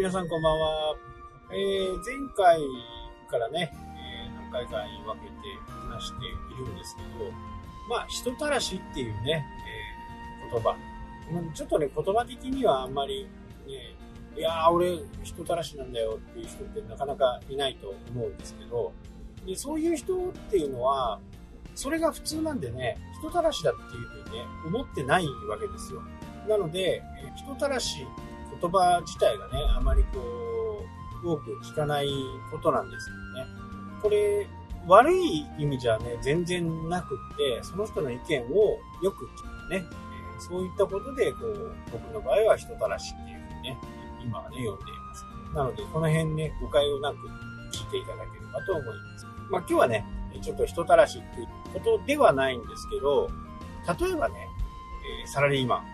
皆さんこんばんは。えー、前回からね、えー、何回かに分けて話しているんですけど、まあ、人たらしっていうね、えー、言葉。ちょっとね、言葉的にはあんまりね、いやー、俺、人たらしなんだよっていう人ってなかなかいないと思うんですけど、でそういう人っていうのは、それが普通なんでね、人たらしだっていうふうにね、思ってないわけですよ。なので、人たらし、言葉自体がね、あまりこう、多く聞かないことなんですけどね。これ、悪い意味じゃね、全然なくって、その人の意見をよく聞くね。そういったことで、こう、僕の場合は人たらしっていうふうにね、今はね、読んでいます。なので、この辺ね、誤解をなく聞いていただければと思います。まあ今日はね、ちょっと人たらしっていうことではないんですけど、例えばね、サラリーマン、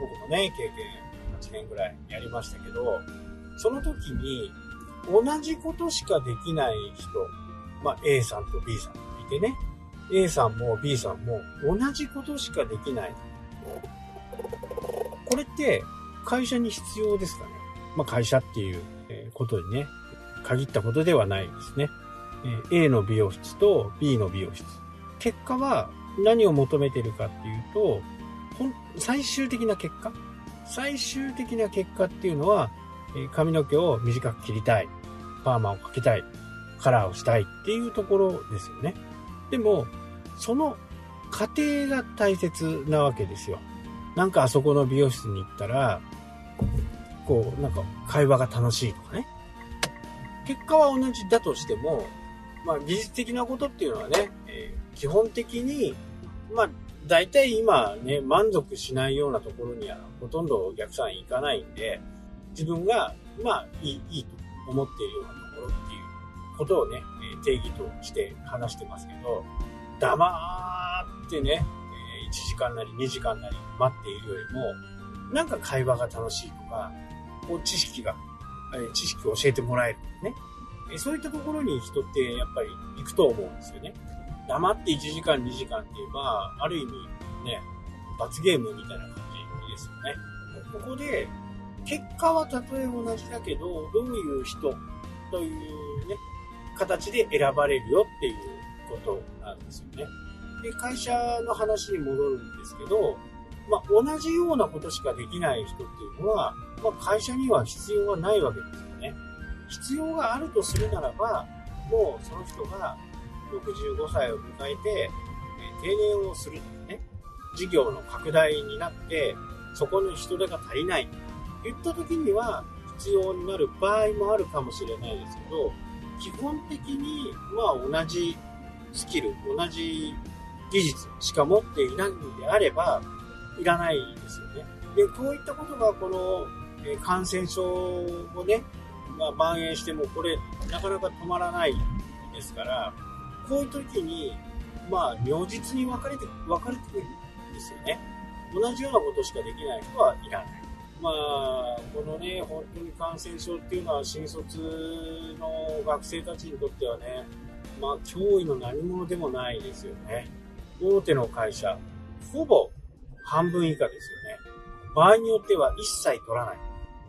僕もね、経験8年ぐらいやりましたけど、その時に同じことしかできない人、まあ A さんと B さんいてね、A さんも B さんも同じことしかできない。これって会社に必要ですかねまあ会社っていうことにね、限ったことではないですね。A の美容室と B の美容室。結果は何を求めてるかっていうと、最終的な結果最終的な結果っていうのは、髪の毛を短く切りたい。パーマをかけたい。カラーをしたいっていうところですよね。でも、その過程が大切なわけですよ。なんかあそこの美容室に行ったら、こう、なんか会話が楽しいとかね。結果は同じだとしても、まあ技術的なことっていうのはね、えー、基本的に、まあ大体今ね、満足しないようなところにはほとんどお客さん行かないんで、自分が、まあ、いい、いいと思っているようなところっていうことをね、定義として話してますけど、黙ってね、1時間なり2時間なり待っているよりも、なんか会話が楽しいとか、こう知識が、知識を教えてもらえるね。そういったところに人ってやっぱり行くと思うんですよね。黙って1時間2時間っていう、まあ、ある意味ね、罰ゲームみたいな感じですよね。ここで、結果はたとえ同じだけど、どういう人というね、形で選ばれるよっていうことなんですよね。で、会社の話に戻るんですけど、まあ、同じようなことしかできない人っていうのは、まあ、会社には必要はないわけですよね。必要があるとするならば、もうその人が65歳を迎えて、え定年をするとかね、事業の拡大になって、そこの人手が足りないと言った時には必要になる場合もあるかもしれないですけど、基本的に、まあ同じスキル、同じ技術しか持っていないのであれば、いらないですよね。で、こういったことがこのえ感染症をね、まあ、蔓延してもこれなかなか止まらないですから、こういう時に、まあ、如実に分かれて、分かれてくるんですよね。同じようなことしかできない人はいらない。まあ、このね、本当に感染症っていうのは新卒の学生たちにとってはね、まあ、脅威の何者でもないですよね。大手の会社、ほぼ半分以下ですよね。場合によっては一切取らない。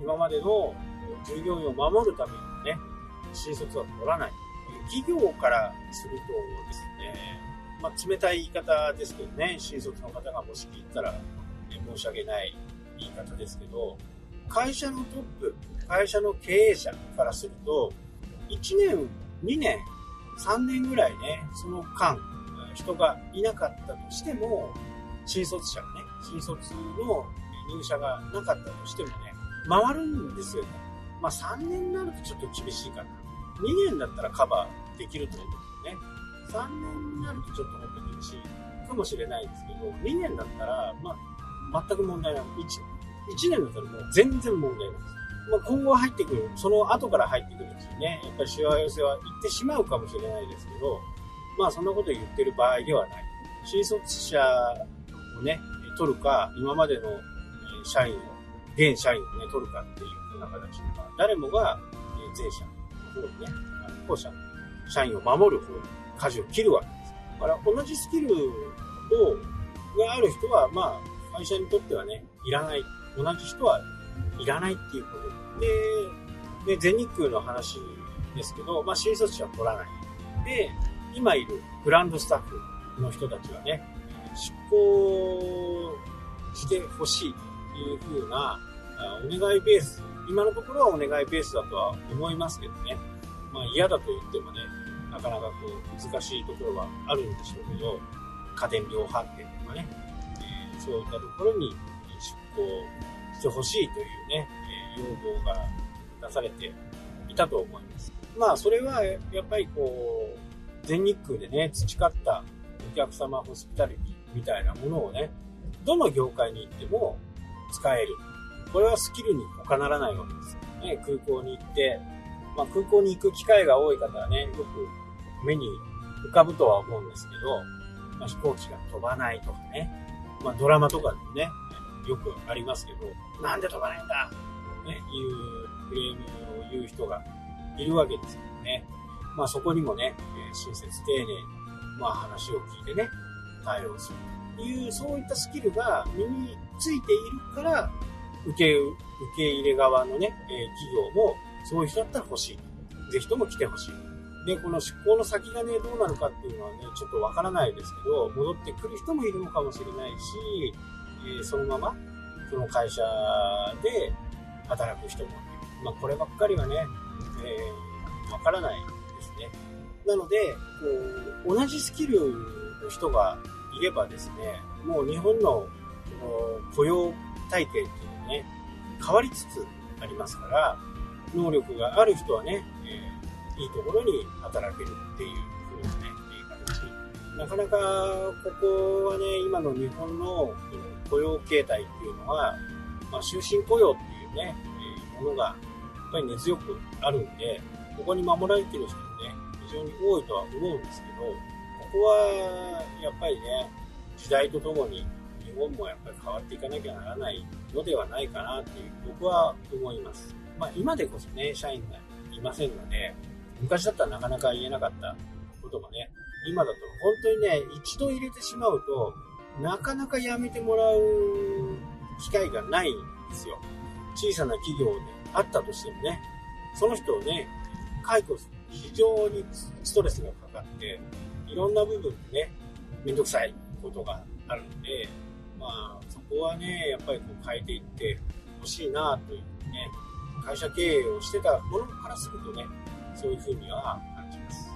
今までの従業員を守るためにね、新卒は取らない。企業からするとですね、まあ、冷たい言い方ですけどね、新卒の方がもし聞いたら、ね、申し訳ない言い方ですけど、会社のトップ、会社の経営者からすると、1年、2年、3年ぐらいね、その間、人がいなかったとしても、新卒者がね、新卒の入社がなかったとしてもね、回るんですよね。まあ3年になるとちょっと厳しいかな。2年だったらカバーできると思うんですよね。3年になるとちょっと本当に厳しいかもしれないですけど、2年だったら、まあ、全く問題ない。1, 1年だったらもう全然問題ないです。まあ、今後入ってくる、その後から入ってくるうちにね、やっぱりしわ寄せは言ってしまうかもしれないですけど、まあそんなこと言ってる場合ではない。新卒者をね、取るか、今までの社員を、現社員をね、取るかっていうふうな形で、ま、誰もが前者方にね、後者の社員を守る方に舵を切るわけです。だから同じスキルを、がある人は、まあ、会社にとってはね、いらない。同じ人はいらないっていうことで、で、全日空の話ですけど、まあ、新卒者は取らない。で、今いるグランドスタッフの人たちはね、出向してほしいという風なお願いベース、今のところはお願いベースだとは思いますけどね。まあ嫌だと言ってもね、なかなかこう難しいところはあるんでしょうけど、家電量販店とかね、えー、そういったところに出向してほしいというね、えー、要望が出されていたと思います。まあそれはやっぱりこう、全日空でね、培ったお客様ホスピタリティみたいなものをね、どの業界に行っても使える。これはスキルに他ならないわけです。ね、空港に行って、まあ、空港に行く機会が多い方はね、よく目に浮かぶとは思うんですけど、まあ、飛行機が飛ばないとかね、まあ、ドラマとかでもね、よくありますけど、なんで飛ばないんだ？ね、いうクレームを言う人がいるわけですけどね。まあそこにもね、親切丁寧に、まあ話を聞いてね、対応するという、そういったスキルが身についているから、受け、受け入れ側のね、え企業もそういう人だったら欲しい。ぜひとも来てほしい。で、この出向の先がね、どうなるかっていうのはね、ちょっとわからないですけど、戻ってくる人もいるのかもしれないし、えー、そのまま、その会社で働く人もいる。まあ、こればっかりはね、えー、わからないですね。なので、こう、同じスキルの人がいればですね、もう日本の雇用体系っていうね、変わりつつありますから、能力がある人はね、えー、いいところに働けるっていう風なね、形。なかなか、ここはね、今の日本の雇用形態っていうのは、まあ、終身雇用っていうね、えー、ものが、やっぱり根強くあるんで、ここに守られてる人もね、非常に多いとは思うんですけど、ここは、やっぱりね、時代とともに日本もやっぱり変わっていかなきゃならないのではないかなっていう、僕は思います。まあ今でこそね、社員がいませんので、昔だったらなかなか言えなかったことがね、今だと本当にね、一度入れてしまうと、なかなか辞めてもらう機会がないんですよ。小さな企業であったとしてもね、その人をね、解雇する非常にストレスがかかって、いろんな部分でね、めんどくさいことがあるんで、まあ、そこはね、やっぱりこう変えていってほしいなというね、会社経営をしてたものからするとね、そういうふうには感じます。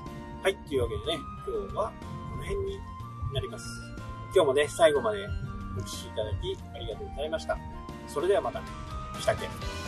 はい、というわけでね、今日はこの辺になります。今日もね、最後までお聴きいただきありがとうございました。それではまた、したっけ？